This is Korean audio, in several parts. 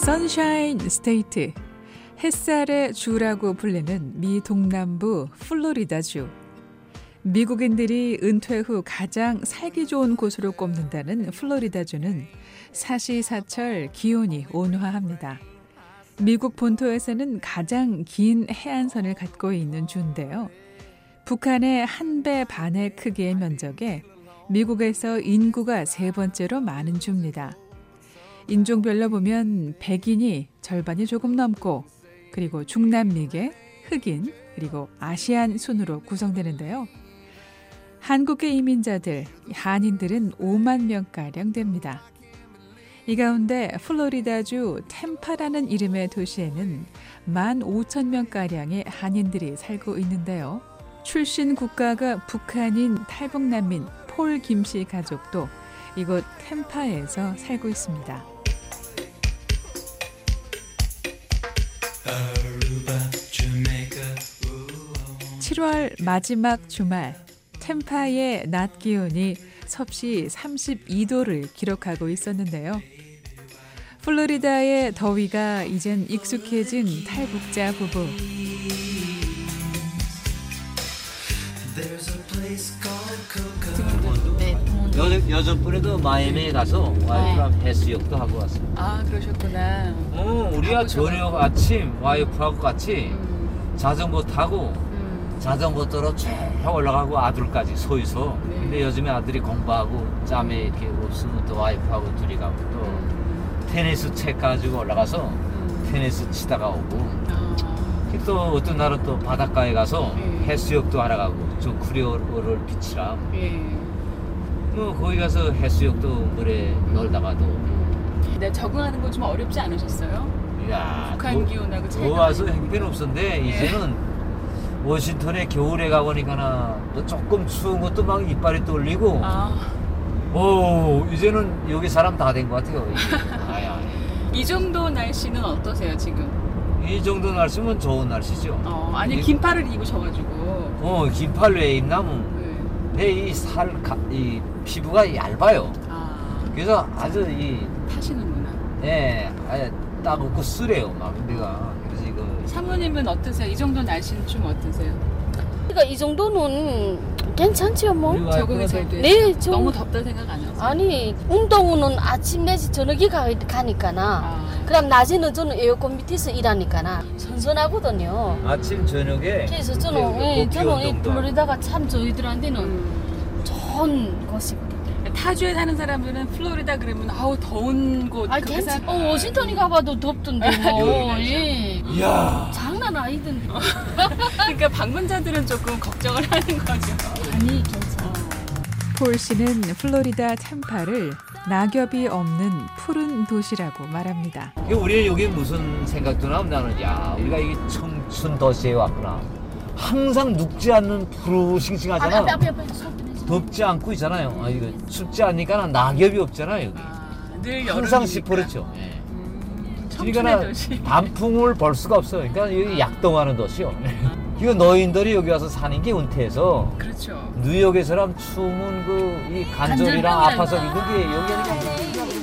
Sunshine State 햇살의 주라고 불리는 미 동남부 플로리다주 미국인들이 은퇴 후 가장 살기 좋은 곳으로 꼽는다는 플로리다주는 사시사철 기온이 온화합니다. 미국 본토에서는 가장 긴 해안선을 갖고 있는 주인데요. 북한의 한 배 반의 크기의 면적에 미국에서 인구가 세 번째로 많은 주입니다. 인종별로 보면 백인이 절반이 조금 넘고 그리고 중남미계, 흑인, 그리고 아시안 순으로 구성되는데요. 한국계 이민자들, 한인들은 5만 명가량 됩니다. 이 가운데 플로리다주 템파라는 이름의 도시에는 1만 5천 명가량의 한인들이 살고 있는데요. 출신 국가가 북한인 탈북 난민 폴 김씨 가족도 이곳 템파에서 살고 있습니다. 7월 마지막 주말 템파의 낮 기온이 섭씨 32도를 기록하고 있었는데요. 플로리다의 더위가 이젠 익숙해진 탈북자 부부. 여, 여전번에도 마이애미에 가서 와이프랑 해수욕도 하고 왔어요. 아 그러셨구나. 어, 우리가 저녁 아침 와이프하고 같이 음, 자전거 타고 음. 자전거 타러 쭉 올라가고 아들까지 소이서 네. 근데 요즘에 아들이 공부하고 짬에 이렇게 없으면 또 와이프하고 둘이 가고 또 테니스 책 가지고 올라가서 음. 테니스 치다가 오고 아, 또 어떤 날은 또 바닷가에 가서 네. 해수욕도 하러 가고 저 쿠리오를 비치랑 예. 뭐 거기 가서 해수욕도 물에 놀다가도 네, 적응하는 건좀 어렵지 않으셨어요? 야 북한 기온하고 차이가 좋아서 많이 형편없었는데 이제는 워싱턴에 겨울에 가보니까나 또 조금 추운 것도 막 이빨이 떨리고 아, 오 이제는 여기 사람 다 된 것 같아요. 아야 이 정도 날씨는 어떠세요 지금? 이 정도 날씨면 좋은 날씨죠 어, 아니 이- 긴팔을 입으셔가지고. 어 긴팔 왜 입나면 네. 내이살이 피부가 얇아요 아, 그래서 아주 이 타시는구나. 예, 아예 따갑고 쓰래요 막 내가 사모님은 어떠세요? 이 정도 날씨는 좀 어떠세요? 그러니까 이 정도는 괜찮지요 뭐. 적응이 잘 돼요? 네, 저 너무 덥다 생각 안 하세요? 아니 운동은 아침 내지 저녁에 가, 가니까나. 아, 그럼 낮에는 저는 에어컨 밑에서 일하니까나 선선하거든요. 아침 저녁에 그래서 저는 그 예, 저는 이 플로리다가 참 저희들한테는 음. 좋은 곳이거든요. 타주에 사는 사람들은 플로리다 그러면 아우 더운 곳 아 그렇게 괜찮. 생각- 어 워싱턴이 가봐도 덥던데 뭐. 여기는 예. 이야 장난 아니던데. 그러니까 방문자들은 조금 걱정을 하는 거죠. 아니 괜찮아. 폴 씨는 플로리다 템파를 낙엽이 없는 푸른 도시라고 말합니다. 이게 우리 여기 무슨 생각도 나면 야 우리가 이 청춘 도시에 왔구나 항상 눕지 않는 푸르 싱싱하잖아 앞에 앞에 앞에 손 빼내지. 덥지 않고 있잖아요 아 이거 춥지 않으니까 낙엽이 없잖아요 여기 아, 늘 항상 여름이니까. 시퍼렇죠 예. 음, 청춘의 그러니까 도시. 단풍을 볼 수가 없어요 그러니까 여기 약동하는 도시요 이거 노인들이 여기 와서 사는 게 은퇴해서 그렇죠. 뉴욕에서랑 추우면 그이 간절이랑 간절병이야. 아파서 그게 여기 하니까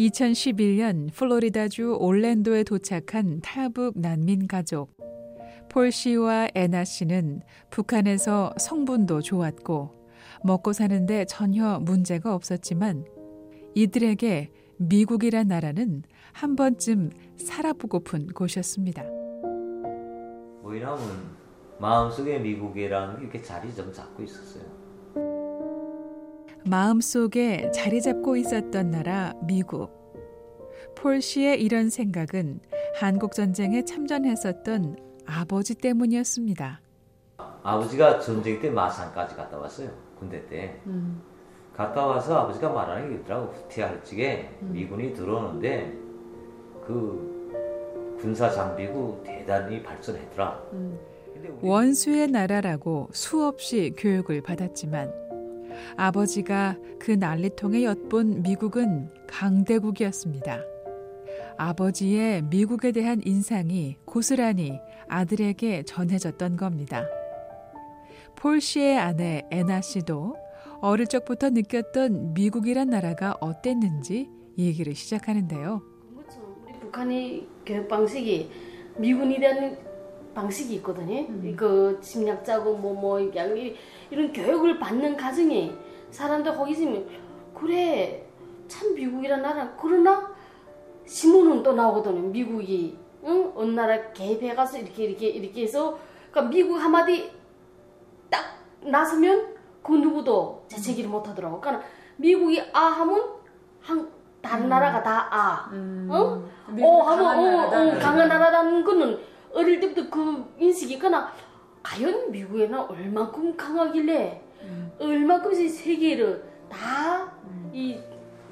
(2011년) 플로리다주 올랜도에 도착한 탈북 난민 가족 폴 씨와 애나 씨는 북한에서 성분도 좋았고 먹고 사는데 전혀 문제가 없었지만 이들에게 미국이란 나라는 한 번쯤 살아보고픈 곳이었습니다. 뭐이라면 마음속에 미국이라는 게 이렇게 자리 좀 잡고 있었어요. 마음속에 자리 잡고 있었던 나라 미국. 폴 씨의 이런 생각은 한국 전쟁에 참전했었던 아버지 때문이었습니다. 아버지가 전쟁 때 마산까지 갔다 왔어요. 군대 때. 갔다 와서 아버지가 말하는 게 있더라고. 후티아르측에 미군이 들어오는데 그 군사 장비고 대단히 발전했더라. 우리 원수의 나라라고 수없이 교육을 받았지만 아버지가 그 난리통에 엿본 미국은 강대국이었습니다. 아버지의 미국에 대한 인상이 고스란히 아들에게 전해졌던 겁니다. 폴 씨의 아내 애나 씨도 어릴 적부터 느꼈던 미국이란 나라가 어땠는지 얘기를 시작하는데요. 그렇죠. 우리 북한의 교육 방식이 미군이 대한 방식이 있거든요. 그 침략자고 뭐뭐 이런 교육을 받는 가정에 사람들 거기 있으면 그래 참 미국이란 나라 그러나 신문은 또 나오거든요. 미국이 응? 어느 나라 개입해 가서 이렇게 이렇게 이렇게 해서 그러니까 미국 한마디 딱 나서면 그 누구도 재채기를 못 하더라고. 그러니까 미국이 아 하면 한 다른 나라가 다 아. 어? 어, 하면 어, 어, 강한 나라라는 거는 어릴 때부터 그 인식이 있거나 과연 미국에는 얼만큼 강하길래 얼만큼씩 세계를 다 이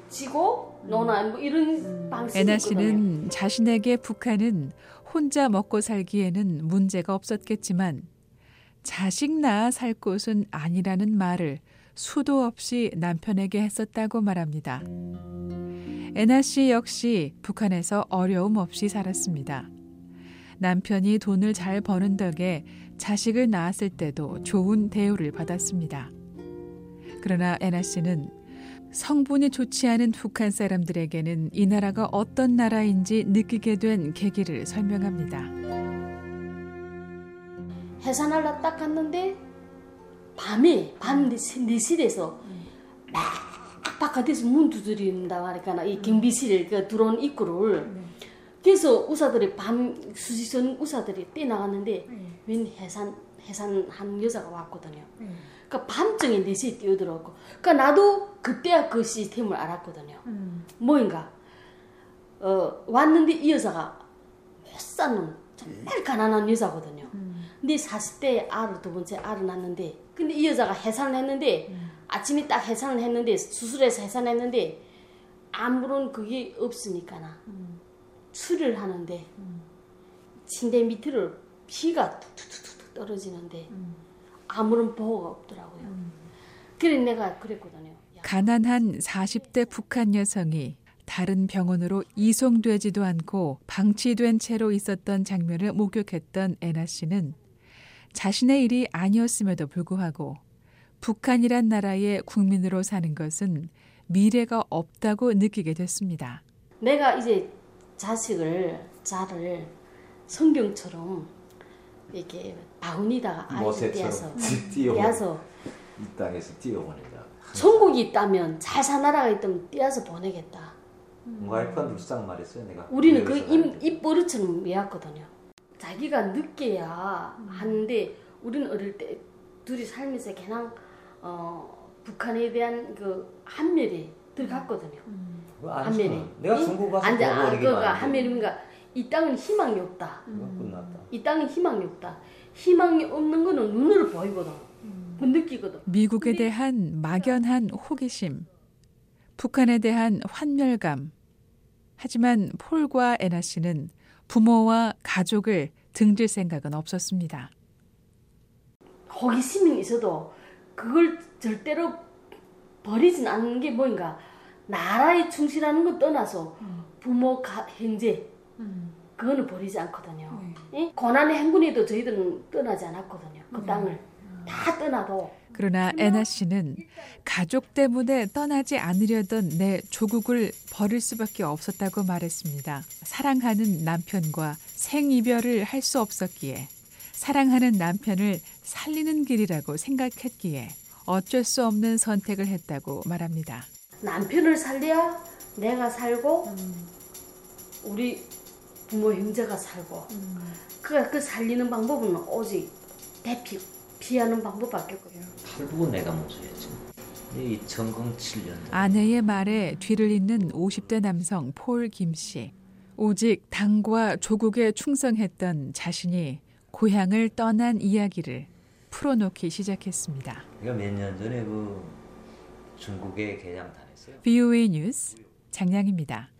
지고 너나 뭐 이런 방식이 애나 있거든요. 씨는 자신에게 북한은 혼자 먹고 살기에는 문제가 없었겠지만 자식 낳아 살 곳은 아니라는 말을 수도 없이 남편에게 했었다고 말합니다. 애나 씨 역시 북한에서 어려움 없이 살았습니다. 남편이 돈을 잘 버는 덕에 자식을 낳았을 때도 좋은 대우를 받았습니다. 그러나 애나 씨는 성분이 좋지 않은 북한 사람들에게는 이 나라가 어떤 나라인지 느끼게 된 계기를 설명합니다. 해산하러 딱 갔는데 밤에 밤 4시에서 막 바깥에서 문 두드린다 말이니까 이 경비실 그 들어온 입구를 그래서 의사들이 밤 수지선 의사들이 뛰어나갔는데 웬 해산 해산한 여자가 왔거든요. 그러니까 밤중에 4시에 뛰어들어왔고. 그러니까 나도 그때야 그 시스템을 알았거든요. 뭐인가? 어, 왔는데 이 여자가 못 사는 정말 가난한 여자거든요. 근데 40대에 알을 두 번째 알을 낳는데 근데 이 여자가 해산을 했는데 아침에 딱 해산을 했는데 수술해서 해산했는데 아무런 그게 없으니까나 수리를 하는데 침대 밑으로 피가 툭툭툭툭 떨어지는데 아무런 보호가 없더라고요. 그래 내가 그랬거든요. 야, 가난한 40대 북한 여성이 다른 병원으로 이송되지도 않고 방치된 채로 있었던 장면을 목격했던 애나 씨는 자신의 일이 아니었음에도 불구하고 북한이란 나라의 국민으로 사는 것은 미래가 없다고 느끼게 됐습니다. 내가 이제 자식을 자를 성경처럼 이렇게 바구니다가 아이를 떼어서 뛰어 떼어서 이 땅에서 뛰어보내자. 천국이 있다면 잘 산 나라가 있다면 떼어서 보내겠다. 와이프한테 불쌍 말했어요 내가. 우리는 그 여기서 입, 나한테. 입버릇처럼 외웠거든요. 자기가 느껴야 하는데 우리는 어릴 때 둘이 살면서 그냥 어, 북한에 대한 그 한멸이 들어갔거든요. 안 한면이. 내가 중국 가서 안돼, 아, 보고 그가 그러니까 이 땅은 희망이 없다. 끝났다. 이 땅에 희망이 없다. 희망이 없는 거는 눈으로 보이거든. 그 느끼거든. 미국에 대한 막연한 호기심, 북한에 대한 환멸감. 하지만 폴과 애나 씨는 부모와 가족을 등질 생각은 없었습니다. 호기심이 있어도 그걸 절대로 버리진 않는 게 뭐인가. 나라에 충실하는 건 떠나서 부모, 가, 형제 그거는 버리지 않거든요. 예? 고난의 행군에도 저희들은 떠나지 않았거든요. 그 땅을 다 떠나도 그러나 애나 씨는 가족 때문에 떠나지 않으려던 내 조국을 버릴 수밖에 없었다고 말했습니다. 사랑하는 남편과 생이별을 할 수 없었기에 사랑하는 남편을 살리는 길이라고 생각했기에 어쩔 수 없는 선택을 했다고 말합니다. 남편을 살려야 내가 살고 우리 부모 형제가 살고 그, 그 살리는 방법은 오직 대피 피하는 방법밖에 없거든요. 결국은 내가 모셔야지. 이 2007년 아내의 말에 뒤를 잇는 50대 남성 폴 김 씨. 오직 당과 조국에 충성했던 자신이 고향을 떠난 이야기를 풀어놓기 시작했습니다. 내가 몇 년 전에 그 중국에 개장 다녔어요. VOA 뉴스 장량입니다.